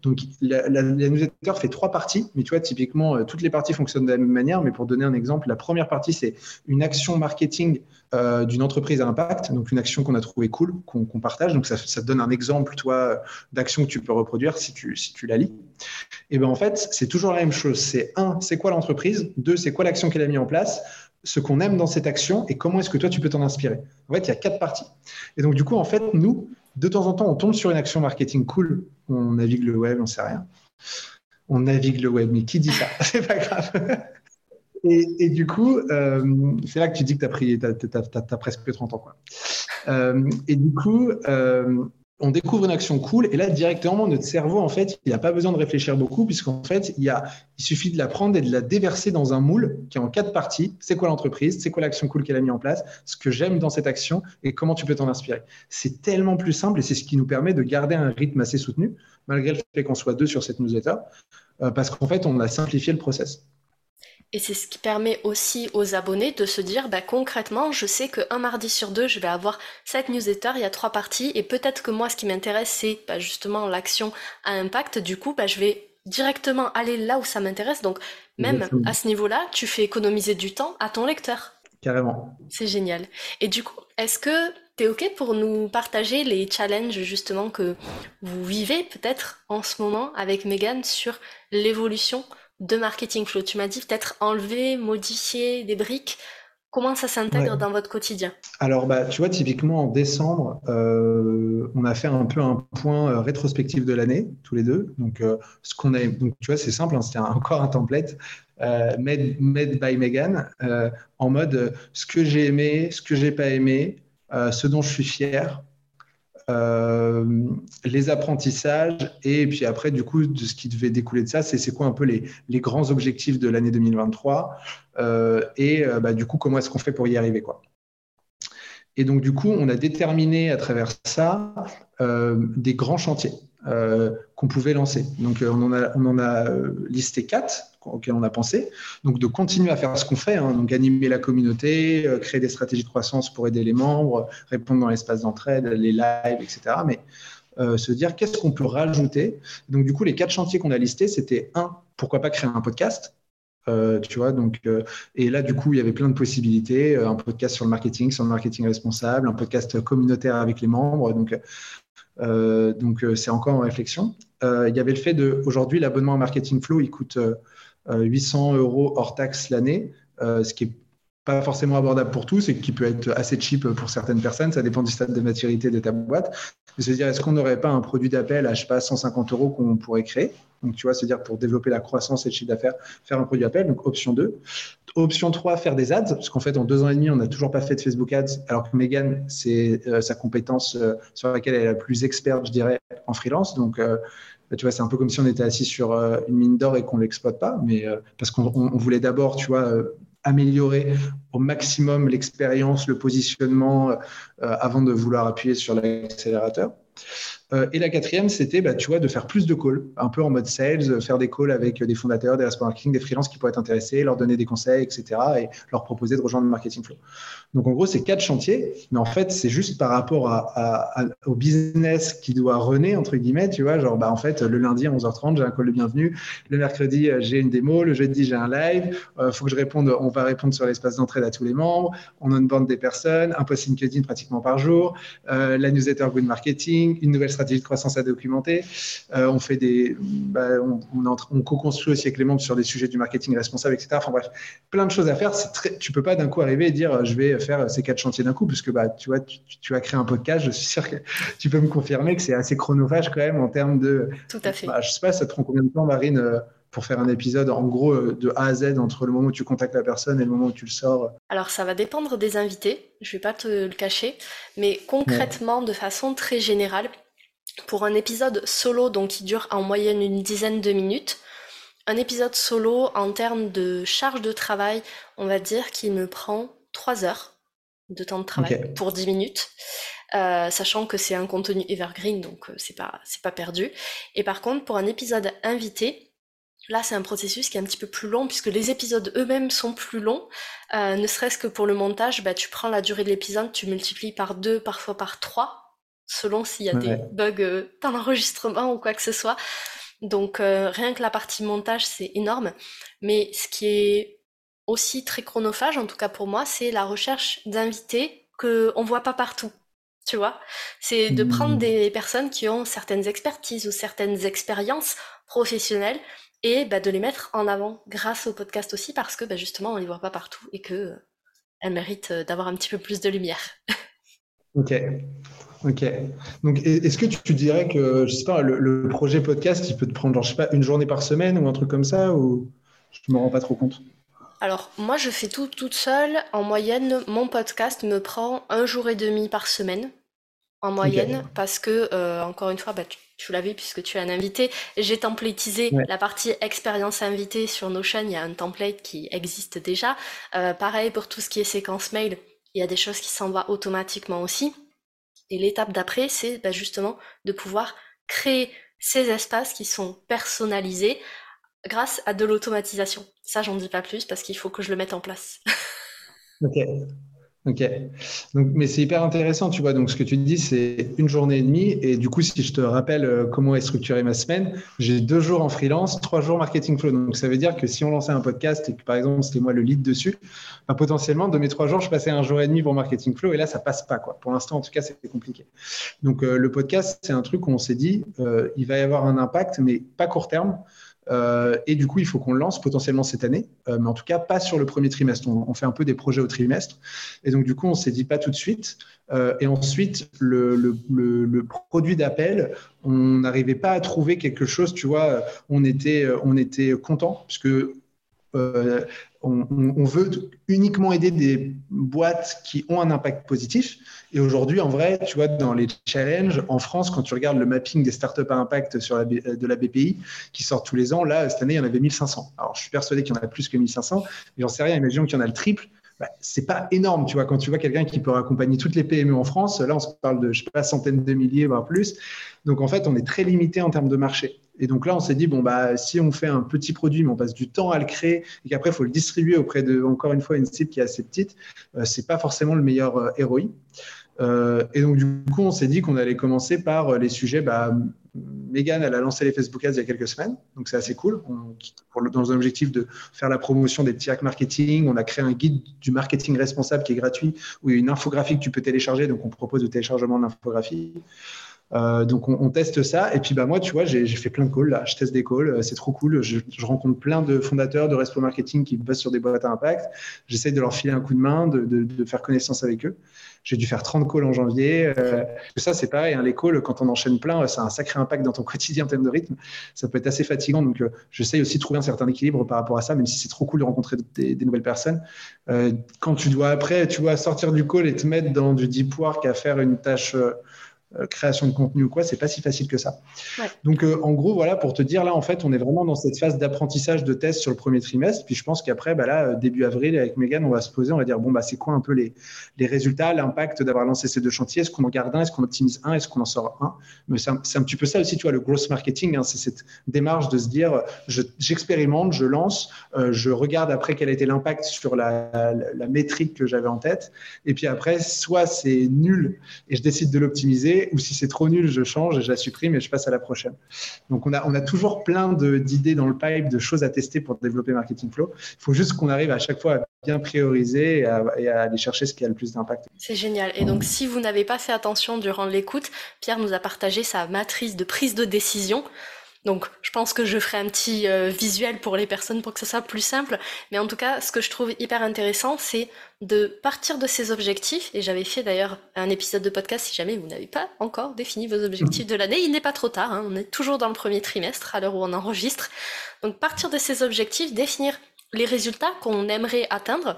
donc, la, newsletter fait trois parties, mais tu vois, typiquement, toutes les parties fonctionnent de la même manière. Mais pour donner un exemple, la première partie, c'est une action marketing euh, d'une entreprise à impact, donc une action qu'on a trouvée cool, qu'on partage. Donc ça, te donne un exemple, toi, d'action que tu peux reproduire si tu la lis. Et bien en fait, c'est toujours la même chose. C'est un, c'est quoi l'entreprise? Deux, c'est quoi l'action qu'elle a mis en place? Ce qu'on aime dans cette action et comment est-ce que toi tu peux t'en inspirer? En fait, il y a quatre parties. Et donc, du coup, en fait, nous, de temps en temps, on tombe sur une action marketing cool, on navigue le web, on sait rien. On navigue le web, mais qui dit ça? *laughs* C'est pas grave. Et, du coup, euh, c'est là que tu dis que tu as, pris, as, presque 30 ans. Quoi. Euh, et du coup, euh, on découvre une action cool et là, directement, notre cerveau, en fait, il n'a pas besoin de réfléchir beaucoup puisqu'en fait, il, y a, il suffit de la prendre et de la déverser dans un moule qui est en quatre parties. C'est quoi l'entreprise? C'est quoi l'action cool qu'elle a mis en place? Ce que j'aime dans cette action et comment tu peux t'en inspirer. C'est tellement plus simple et c'est ce qui nous permet de garder un rythme assez soutenu malgré le fait qu'on soit deux sur cette newsletter parce qu'en fait, on a simplifié le process. Et c'est ce qui permet aussi aux abonnés de se dire, bah, concrètement, je sais qu'un mardi sur deux, je vais avoir cette newsletter, il y a trois parties, et peut-être que moi, ce qui m'intéresse, c'est bah, justement l'action à impact. Du coup, bah, je vais directement aller là où ça m'intéresse. Donc, même à ce niveau-là, tu fais économiser du temps à ton lecteur. Carrément. C'est génial. Et du coup, est-ce que tu es OK pour nous partager les challenges justement que vous vivez peut-être en ce moment avec Megan sur l'évolution de marketing flow Tu m'as dit peut-être enlever, modifier des briques. Comment ça s'intègre dans votre quotidien? Alors, bah, tu vois, typiquement en décembre, euh, on a fait un peu un point euh, rétrospectif de l'année, tous les deux. Donc, euh, ce qu'on a, donc tu vois, c'est simple, hein, c'était *laughs* encore un template made, made, by Megan, en mode ce que j'ai aimé, ce que j'ai pas aimé, ce dont je suis fier, euh, les apprentissages et puis après, du coup, de ce qui devait découler de ça, c'est quoi un peu les, les grands objectifs de l'année 2023 euh, et euh, bah, du coup, comment est-ce qu'on fait pour y arriver quoi. Et donc, du coup, on a déterminé à travers ça des grands chantiers qu'on pouvait lancer. Donc, on en a, on en a listé quatre auxquels on a pensé. Donc, de continuer à faire ce qu'on fait, hein, donc animer la communauté, créer des stratégies de croissance pour aider les membres, répondre dans l'espace d'entraide, les lives, etc. Mais euh, se dire qu'est-ce qu'on peut rajouter. Donc, du coup, les quatre chantiers qu'on a listés, c'était un, pourquoi pas créer un podcast euh, tu vois, donc, euh, et là, du coup, il y avait plein de possibilités. un podcast sur le marketing, sur le marketing responsable, un podcast communautaire avec les membres. Donc, donc c'est encore en réflexion. il y avait le fait de, aujourd'hui, l'abonnement à Marketing Flow, il coûte 800 euros hors taxe l'année, ce qui est pas forcément abordable pour tous et qui peut être assez cheap pour certaines personnes. Ça dépend du stade de maturité de ta boîte. Mais se dire, est-ce qu'on n'aurait pas un produit d'appel à, je sais pas, 150 euros qu'on pourrait créer? Donc, tu vois, se dire, pour développer la croissance et le chiffre d'affaires, faire un produit d'appel. Donc, option 2. Option 3, faire des ads. Parce qu'en fait, en deux ans et demi, on n'a toujours pas fait de Facebook Ads. Alors que Megan, c'est euh, sa compétence euh, sur laquelle elle est la plus experte, je dirais, en freelance. Donc, euh, bah, tu vois, c'est un peu comme si on était assis sur une mine d'or et qu'on l'exploite pas, mais parce qu'on voulait d'abord, tu vois, améliorer au maximum l'expérience, le positionnement euh, avant de vouloir appuyer sur l'accélérateur. Euh, et la quatrième, c'était, bah, tu de faire plus de calls, un peu en mode sales, faire des calls avec des fondateurs, des responsables marketing, des freelances qui pourraient être intéressés, leur donner des conseils, etc. et leur proposer de rejoindre le marketing flow. Donc, en gros, c'est quatre chantiers, mais en fait, c'est juste par rapport au business qui doit runner, entre guillemets, tu vois, genre, bah, en fait, le lundi à 11h30, j'ai un call de bienvenue, le mercredi, euh, j'ai une démo, le jeudi, j'ai un live, euh, faut que je réponde, on va répondre sur l'espace d'entraide à tous les membres, on onboard des personnes, un post LinkedIn pratiquement par jour, la newsletter Good Marketing, une nouvelle stratégie de croissance à documenter. Euh, on fait des, bah, on, on, co-construit aussi avec les membres sur des sujets du marketing responsable, etc. Enfin bref, plein de choses à faire. Très, tu peux pas d'un coup arriver et dire euh, je vais faire ces quatre chantiers d'un coup, parce que bah, tu vois, tu, as créé un podcast. Je suis sûr que *laughs* tu peux me confirmer que c'est assez chronophage quand même en termes de. Tout à fait. Bah, je sais pas, ça te prend combien de temps, Marine euh, pour faire un épisode en gros de A à Z entre le moment où tu contactes la personne et le moment où tu le sors Alors ça va dépendre des invités, je vais pas te le cacher, mais concrètement, de façon très générale, pour un épisode solo, donc qui dure en moyenne une dizaine de minutes, un épisode solo en termes de charge de travail, on va dire qu'il me prend 3 heures de temps de travail pour 10 minutes. Euh, sachant que c'est un contenu evergreen, donc euh, c'est pas c'est pas perdu. Et par contre, pour un épisode invité, là c'est un processus qui est un petit peu plus long puisque les épisodes eux-mêmes sont plus longs. Euh, ne serait-ce que pour le montage, bah, tu prends la durée de l'épisode, tu multiplies par deux, parfois par trois selon s'il y a des bugs dans l'enregistrement ou quoi que ce soit. Donc euh, rien que la partie montage, c'est énorme. Mais ce qui est aussi très chronophage, en tout cas pour moi, c'est la recherche d'invités qu'on voit pas partout. Tu vois, c'est de prendre mmh. des personnes qui ont certaines expertises ou certaines expériences professionnelles et bah, de les mettre en avant grâce au podcast aussi parce que bah, justement on les voit pas partout et que euh, elles méritent d'avoir un petit peu plus de lumière. *laughs* Ok. Ok. Donc, est-ce que tu, dirais que, je sais pas, le, projet podcast, il peut te prendre, je sais pas, une journée par semaine ou un truc comme ça, ou je me rends pas trop compte? Alors, moi, je fais tout toute seule. En moyenne, mon podcast me prend un jour et demi par semaine, en moyenne, parce que, euh, encore une fois, bah, tu, l'as vu puisque tu es un invité, j'ai templatisé la partie expérience invitée sur Notion. Il y a un template qui existe déjà. Euh, pareil pour tout ce qui est séquence mail. Il y a des choses qui s'en vont automatiquement aussi. Et l'étape d'après, c'est bah, justement de pouvoir créer ces espaces qui sont personnalisés grâce à de l'automatisation. Ça, j'en dis pas plus parce qu'il faut que je le mette en place. *laughs* ok. Ok. Mais c'est hyper intéressant, tu vois. Donc, ce que tu dis, c'est une journée et demie. Et du coup, si je te rappelle euh, comment est structurée ma semaine, j'ai deux jours en freelance, trois jours marketing flow. Donc, ça veut dire que si on lançait un podcast et que, par exemple, c'était moi le lead dessus, bah, potentiellement, de mes trois jours, je passais un jour et demi pour marketing flow. Et là, ça passe pas, quoi. Pour l'instant, en tout cas, c'est compliqué. Donc, euh, le podcast, c'est un truc où on s'est dit, euh, il va y avoir un impact, mais pas court terme. Euh, et du coup, il faut qu'on le lance potentiellement cette année, euh, mais en tout cas pas sur le premier trimestre. On, fait un peu des projets au trimestre. Et donc, du coup, on s'est dit pas tout de suite. Euh, et ensuite, le, produit d'appel, on n'arrivait pas à trouver quelque chose, tu vois, on était, on était content, puisque on, veut uniquement aider des boîtes qui ont un impact positif. Et aujourd'hui, en vrai, tu vois, dans les challenges, en France, quand tu regardes le mapping des startups à impact sur la, de la BPI, qui sortent tous les ans, là, cette année, il y en avait 1500. Alors, je suis persuadé qu'il y en a plus que 1500, mais j'en sais rien, imaginons qu'il y en a le triple. bah, c'est pas énorme, tu vois. Quand tu vois quelqu'un qui peut accompagner toutes les PME en France, là, on se parle de, je sais pas, centaines de milliers, voire plus. Donc, en fait, on est très limité en termes de marché. Et donc là, on s'est dit, bon, bah, si on fait un petit produit, mais on passe du temps à le créer et qu'après, il faut le distribuer auprès de, encore une fois, une cible qui est assez petite, euh, c'est pas forcément le meilleur euh. Euh, et donc, du coup, on s'est dit qu'on allait commencer par euh, les sujets. Bah, Megan, elle a lancé les Facebook Ads il y a quelques semaines, donc c'est assez cool. dans un objectif de faire la promotion des petits hacks marketing, on a créé un guide du marketing responsable qui est gratuit, où il y a une infographie que tu peux télécharger. Donc, on propose le téléchargement de l'infographie. Euh, donc on, teste ça et puis bah moi tu vois j'ai fait plein de calls là, je teste des calls, euh, c'est trop cool. Je, rencontre plein de fondateurs de Respo Marketing qui bossent sur des boîtes à impact. J'essaye de leur filer un coup de main, de, faire connaissance avec eux. J'ai dû faire 30 calls en janvier. Euh, ça c'est pareil, hein, les calls quand on enchaîne plein, ça a un sacré impact dans ton *laughs* quotidien en termes de rythme. Ça peut être assez fatigant donc j'essaye aussi de trouver un certain équilibre par rapport à ça, même si c'est trop cool de rencontrer des, nouvelles personnes. quand tu dois après tu vois sortir du call et te mettre dans du deep work à faire une tâche euh, création de contenu ou quoi, c'est pas si facile que ça. Donc, euh, en gros, voilà, pour te dire, là, en fait, on est vraiment dans cette phase d'apprentissage de test sur le premier trimestre. Puis je pense qu'après, bah, là, euh, début avril, avec Megan, on va se poser, on va dire, bon, bah, c'est quoi un peu les, les résultats, l'impact d'avoir lancé ces deux chantiers? Est-ce qu'on en garde un? Est-ce qu'on optimise un? Est-ce qu'on en sort un? Mais c'est un, un, petit peu ça aussi, tu vois, le growth marketing, hein, c'est cette démarche de se dire, j'expérimente, je, lance, je regarde après quel a été l'impact sur la, la, la métrique que j'avais en tête. Et puis après, soit c'est nul et je décide de l'optimiser ou si c'est trop nul, je change, je la supprime et je passe à la prochaine. Donc on a, on a toujours plein d'idées dans le pipe, de choses à tester pour développer Marketing Flow. Il faut juste qu'on arrive à chaque fois à bien prioriser et et à aller chercher ce qui a le plus d'impact. C'est génial. Et donc si vous n'avez pas fait attention durant l'écoute, Pierre nous a partagé sa matrice de prise de décision. Donc, je pense que je ferai un petit euh, visuel pour les personnes pour que ce soit plus simple. Mais en tout cas, ce que je trouve hyper intéressant, c'est de partir de ces objectifs. Et j'avais fait d'ailleurs un épisode de podcast si jamais vous n'avez pas encore défini vos objectifs de l'année. Il n'est pas trop tard. Hein. on est toujours dans le premier trimestre à l'heure où on enregistre. Donc, partir de ces objectifs, définir les résultats qu'on aimerait atteindre,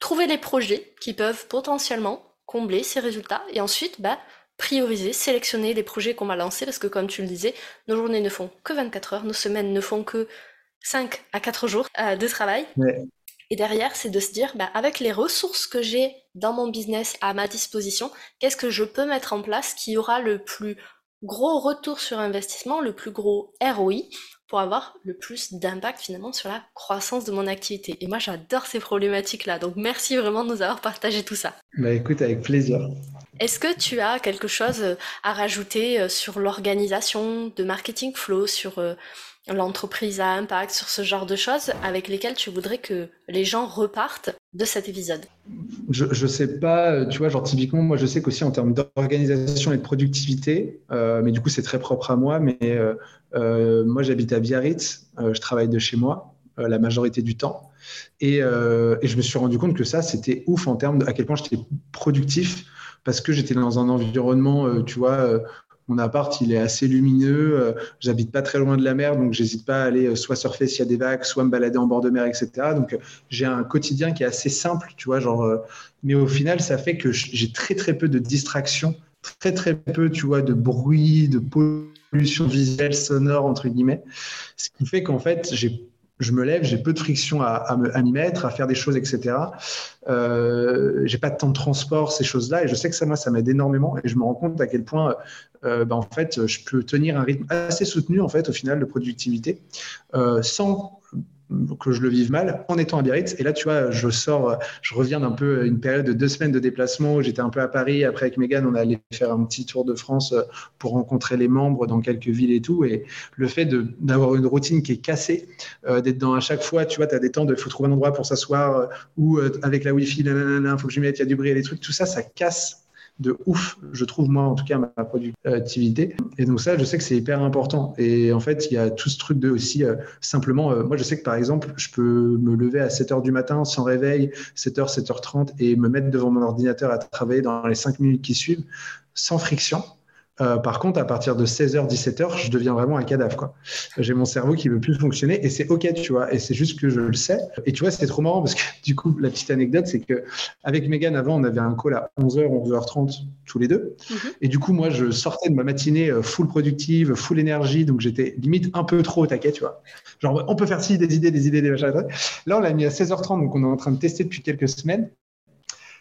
trouver les projets qui peuvent potentiellement combler ces résultats et ensuite, bah, prioriser, sélectionner les projets qu'on va lancer parce que comme tu le disais, nos journées ne font que 24 heures, nos semaines ne font que 5 à 4 jours euh, de travail. Et derrière, c'est de se dire, bah, avec les ressources que j'ai dans mon business à ma disposition, qu'est-ce que je peux mettre en place qui aura le plus gros retour sur investissement, le plus gros ROI pour avoir le plus d'impact finalement sur la croissance de mon activité. Et moi, j'adore ces problématiques-là. Donc, merci vraiment de nous avoir partagé tout ça. Bah écoute, avec plaisir. Est-ce que tu as quelque chose euh, à rajouter euh, sur l'organisation de Marketing Flow, sur euh, l'entreprise à impact, sur ce genre de choses avec lesquelles tu voudrais que les gens repartent de cet épisode. Je ne sais pas, tu vois, genre typiquement, moi je sais qu'aussi en termes d'organisation et de productivité, mais du coup c'est très propre à moi, mais moi j'habite à Biarritz, je travaille de chez moi la majorité du temps, et, et, je me suis rendu compte que ça c'était ouf en termes de à quel point j'étais productif parce que j'étais dans un environnement, euh, tu vois, euh, mon appart, il est assez lumineux. Euh, j'habite pas très loin de la mer, donc j'hésite pas à aller soit surfer s'il y a des vagues, soit me balader en bord de mer, etc. Donc j'ai un quotidien qui est assez simple, tu vois, genre. mais au final, ça fait que j'ai très très peu de distractions, très très peu, tu vois, de bruit, de pollution visuelle, sonore entre guillemets. Ce qui fait qu'en fait, j'ai je me lève, j'ai peu de friction à, m'y mettre, à faire des choses, etc. Euh, j'ai pas de temps de transport, ces choses-là, et je sais que ça, moi, ça m'aide énormément, et je me rends compte à quel point, euh, bah, en fait, je peux tenir un rythme assez soutenu, en fait, au final, de productivité, euh, sans que je le vive mal en étant à Biarritz. Et là, tu vois, je sors, je reviens d'un peu une période de deux semaines de déplacement. J'étais un peu à Paris. Après, avec Megan, on allait faire un petit tour de France pour rencontrer les membres dans quelques villes et tout. Et le fait d'avoir une routine qui est cassée, euh, d'être dans à chaque fois, tu vois, tu as des temps de faut trouver un endroit pour s'asseoir euh, ou euh, avec la Wi-Fi, il faut que je mette, il y a du bruit et des trucs. Tout ça, ça casse de ouf, je trouve moi en tout cas ma productivité. Et donc ça, je sais que c'est hyper important. Et en fait, il y a tout ce truc de aussi euh, simplement, euh, moi je sais que par exemple, je peux me lever à 7 heures du matin sans réveil, 7h, 7h30 et me mettre devant mon ordinateur à travailler dans les 5 minutes qui suivent sans friction. Euh, par contre, à partir de 16h, 17h, je deviens vraiment un cadavre. Quoi. J'ai mon cerveau qui veut plus fonctionner et c'est OK, tu vois. Et c'est juste que je le sais. Et tu vois, c'est trop marrant parce que *laughs* du coup, la petite anecdote, c'est que avec Megan, avant, on avait un call à 11h, 11h30 tous les deux. Mhm. Et du coup, moi, je sortais de ma matinée euh, full productive, full énergie. Donc, j'étais limite un peu trop au taquet, tu vois. Genre, on peut faire ci, des idées, des idées, des machins. Là, on l'a mis à 16h30, donc on est en train de tester depuis quelques semaines.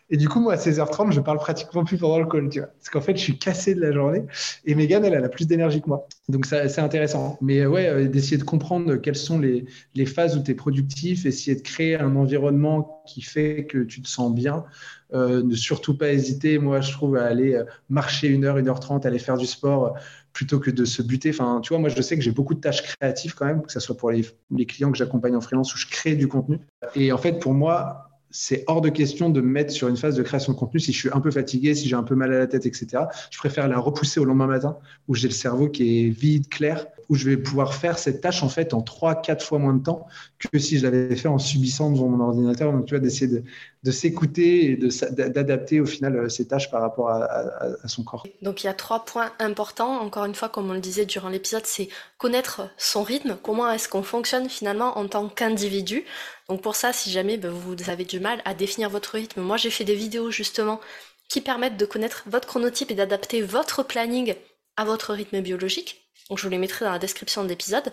Et du coup, moi, à 16h30, je parle pratiquement plus pendant le call, tu vois. Parce qu'en fait, je suis cassé de la journée. Et Megan, elle, elle a plus d'énergie que moi. Donc, c'est intéressant. Mais euh, ouais, euh, d'essayer de comprendre quelles sont les, phases où tu es productif, essayer de créer un environnement qui fait que tu te sens bien. Euh, ne surtout pas hésiter, moi, je trouve, à aller marcher une heure, une heure trente, aller faire du sport plutôt que de se buter. Enfin, tu vois, moi, je sais que j'ai beaucoup de tâches créatives quand même, que ce soit pour les, les clients que j'accompagne en freelance où je crée du contenu. Et en fait, pour moi, c'est hors de question de me mettre sur une phase de création de contenu si je suis un peu fatigué, si j'ai un peu mal à la tête, etc. Je préfère la repousser au lendemain matin où j'ai le cerveau qui est vide, clair, où je vais pouvoir faire cette tâche en fait en 3 quatre fois moins de temps que si je l'avais fait en subissant devant mon ordinateur. Donc, tu vois, d'essayer de, s'écouter et d'adapter au final euh, ces tâches par rapport à, son corps. Donc, il y a trois points importants. Encore une fois, comme on le disait durant l'épisode, c'est connaître son rythme. Comment est-ce qu'on fonctionne finalement en tant qu'individu? Donc pour ça, si jamais ben, vous avez du mal à définir votre rythme, moi j'ai fait des vidéos justement qui permettent de connaître votre chronotype et d'adapter votre planning à votre rythme biologique. Donc je vous les mettrai dans la description de l'épisode.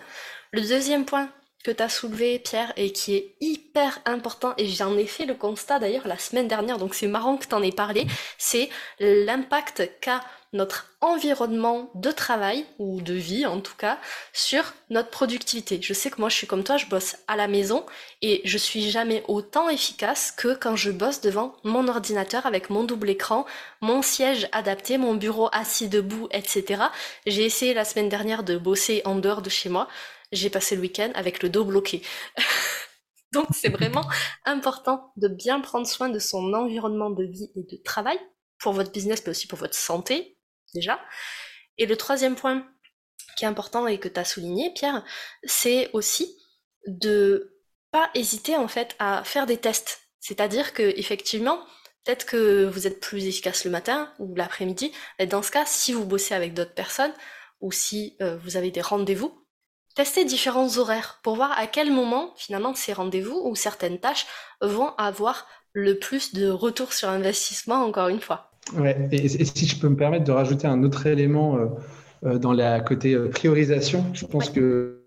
Le deuxième point que tu as soulevé, Pierre, et qui est hyper important, et j'en ai fait le constat d'ailleurs la semaine dernière, donc c'est marrant que tu aies parlé, c'est l'impact qu'a notre environnement de travail, ou de vie en tout cas, sur notre productivité. Je sais que moi je suis comme toi, je bosse à la maison, et je suis jamais autant efficace que quand je bosse devant mon ordinateur avec mon double écran, mon siège adapté, mon bureau assis debout, etc. J'ai essayé la semaine dernière de bosser en dehors de chez moi j'ai passé le week-end avec le dos bloqué. *laughs* Donc c'est vraiment important de bien prendre soin de son environnement de vie et de travail pour votre business, mais aussi pour votre santé, déjà. Et le troisième point qui est important et que tu as souligné, Pierre, c'est aussi de pas hésiter en fait à faire des tests. C'est-à-dire que effectivement, peut-être que vous êtes plus efficace le matin ou l'après-midi. Et dans ce cas, si vous bossez avec d'autres personnes ou si euh, vous avez des rendez-vous, Tester différents horaires pour voir à quel moment finalement ces rendez-vous ou certaines tâches vont avoir le plus de retour sur investissement encore une fois. Ouais, et, si je peux me permettre de rajouter un autre élément euh, euh, dans la côté euh, priorisation, je pense que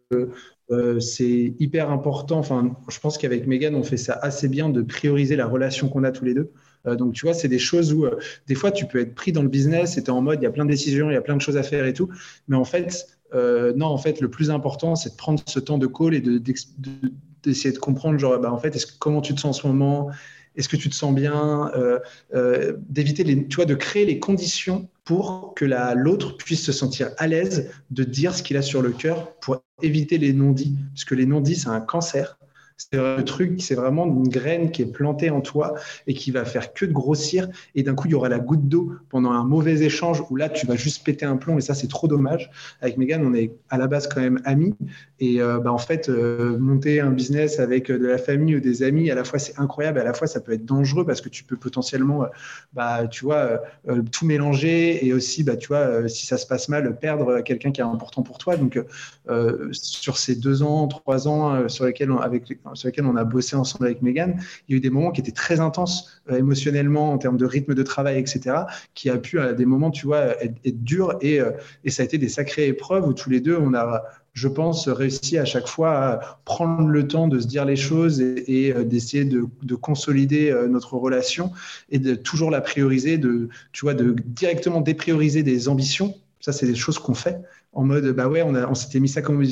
c'est hyper important. Enfin, je pense qu'avec Megan, on fait ça assez bien de prioriser la relation qu'on a tous les deux. donc, tu vois, c'est des choses où des fois, tu peux être pris dans le business et tu es en mode, il y a plein de décisions, il y a plein de choses à faire et tout. Mais en fait, euh, non, en fait, le plus important, c'est de prendre ce temps de call et d'essayer de, comprendre, genre, bah, en fait, comment tu te sens en ce moment? Est-ce que tu te sens bien? Euh, euh, D'éviter, tu vois, de créer les conditions pour que l'autre puisse se sentir à l'aise de dire ce qu'il a sur le cœur pour éviter les non-dits. Parce que les non-dits, c'est un cancer. C'est un truc, c'est vraiment une graine qui est plantée en toi et qui va faire que de grossir. Et d'un coup, il y aura la goutte d'eau pendant un mauvais échange où là, tu vas juste péter un plomb. Et ça, c'est trop dommage. Avec Megan, on est à la base quand même amis. Et euh, bah, en fait, euh, monter un business avec euh, de la famille ou des amis, à la fois, c'est incroyable. À la fois, ça peut être dangereux parce que tu peux potentiellement, bah, tu vois, tout mélanger. Et aussi, bah, tu vois, si ça se passe mal, perdre quelqu'un qui est important pour toi. Donc, sur ces deux ans, trois ans sur lesquels, avec sur lesquels on a bossé ensemble avec Megan, il y a eu des moments qui étaient très intenses euh, émotionnellement, en termes de rythme de travail, etc., qui a pu à des moments, tu vois, être, durs et, euh, et ça a été des sacrées épreuves où tous les deux, on a je pense, réussi à chaque fois à prendre le temps de se dire les choses et, euh, d'essayer de, de, consolider notre relation et de toujours la prioriser, de, tu vois, de directement déprioriser des ambitions. Ça, c'est des choses qu'on fait en mode bah ouais, on, s'était mis ça comme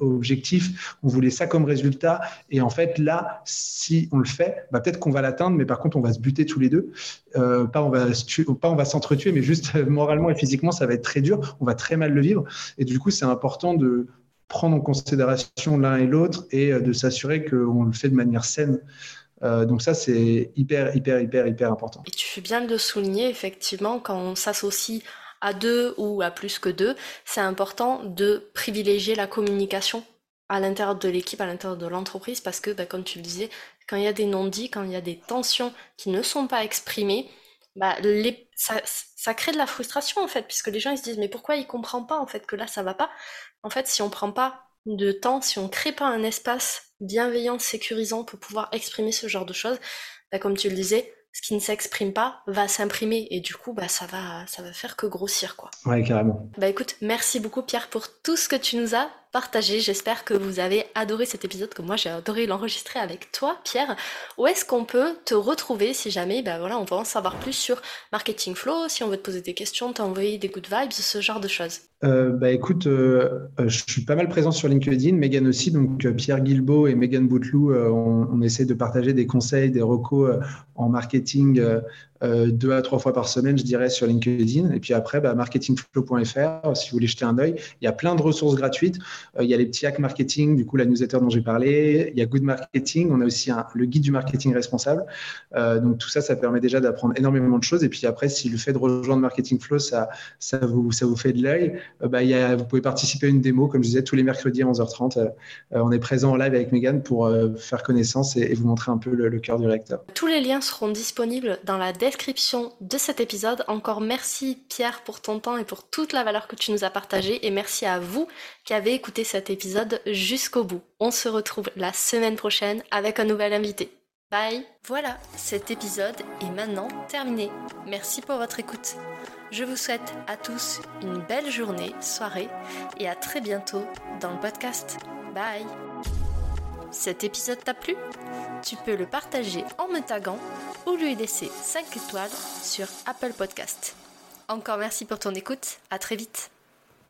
objectif, on voulait ça comme résultat, et en fait là, si on le fait, bah, peut-être qu'on va l'atteindre, mais par contre on va se buter tous les deux, euh, pas on va s'entretuer, mais juste moralement et physiquement ça va être très dur, on va très mal le vivre, et du coup c'est important de prendre en considération l'un et l'autre et euh, de s'assurer qu'on le fait de manière saine. Euh, donc ça, c'est hyper, hyper, hyper, hyper important. Et tu fais bien de souligner, effectivement, quand on s'associe à deux ou à plus que deux, c'est important de privilégier la communication à l'intérieur de l'équipe, à l'intérieur de l'entreprise, parce que, bah, comme tu le disais, quand il y a des non-dits, quand il y a des tensions qui ne sont pas exprimées, bah, ça, crée de la frustration en fait, puisque les gens ils se disent mais pourquoi il comprend pas en fait que là ça va pas? En fait, si on prend pas de temps, si on crée pas un espace bienveillant, sécurisant pour pouvoir exprimer ce genre de choses, bah, comme tu le disais, ce qui ne s'exprime pas va s'imprimer et du coup bah ça va ça va faire que grossir quoi. Ouais carrément. Bah écoute, merci beaucoup Pierre pour tout ce que tu nous as partagé. J'espère que vous avez adoré cet épisode, que moi j'ai adoré l'enregistrer avec toi Pierre. Où est-ce qu'on peut te retrouver si jamais bah voilà, on veut en savoir plus sur Marketing Flow, si on veut te poser des questions, t'envoyer des good vibes, ce genre de choses? Euh, bah écoute, euh, euh, je suis pas mal présent sur LinkedIn, Megan aussi, donc Pierre Guilbeault et Megan Bouteloup, on, on, essaie de partager des conseils, des recos en marketing euh, deux à trois fois par semaine, je dirais, sur LinkedIn. Et puis après, bah, marketingflow.fr, si vous voulez jeter un œil. Il y a plein de ressources gratuites. Euh, il y a les petits hacks marketing, du coup, la newsletter dont j'ai parlé. Il y a Good Marketing. On a aussi le guide du marketing responsable. Euh, donc, tout ça, ça permet déjà d'apprendre énormément de choses. Et puis après, si le fait de rejoindre Marketing Flow, ça, ça, vous, ça vous fait de l'œil, bah, vous pouvez participer à une démo, comme je disais, tous les mercredis à 11h30. on est présent en live avec Megan pour faire connaissance et, vous montrer un peu le, cœur du réacteur. Tous les liens seront disponibles dans la description de cet épisode. Encore merci Pierre pour ton temps et pour toute la valeur que tu nous as partagée et merci à vous qui avez écouté cet épisode jusqu'au bout. On se retrouve la semaine prochaine avec un nouvel invité. Bye Voilà, cet épisode est maintenant terminé. Merci pour votre écoute. Je vous souhaite à tous une belle journée, soirée et à très bientôt dans le podcast. Bye Cet épisode t'a plu? Tu peux le partager en me taguant ou lui laisser 5 étoiles sur Apple Podcast. Encore merci pour ton écoute, à très vite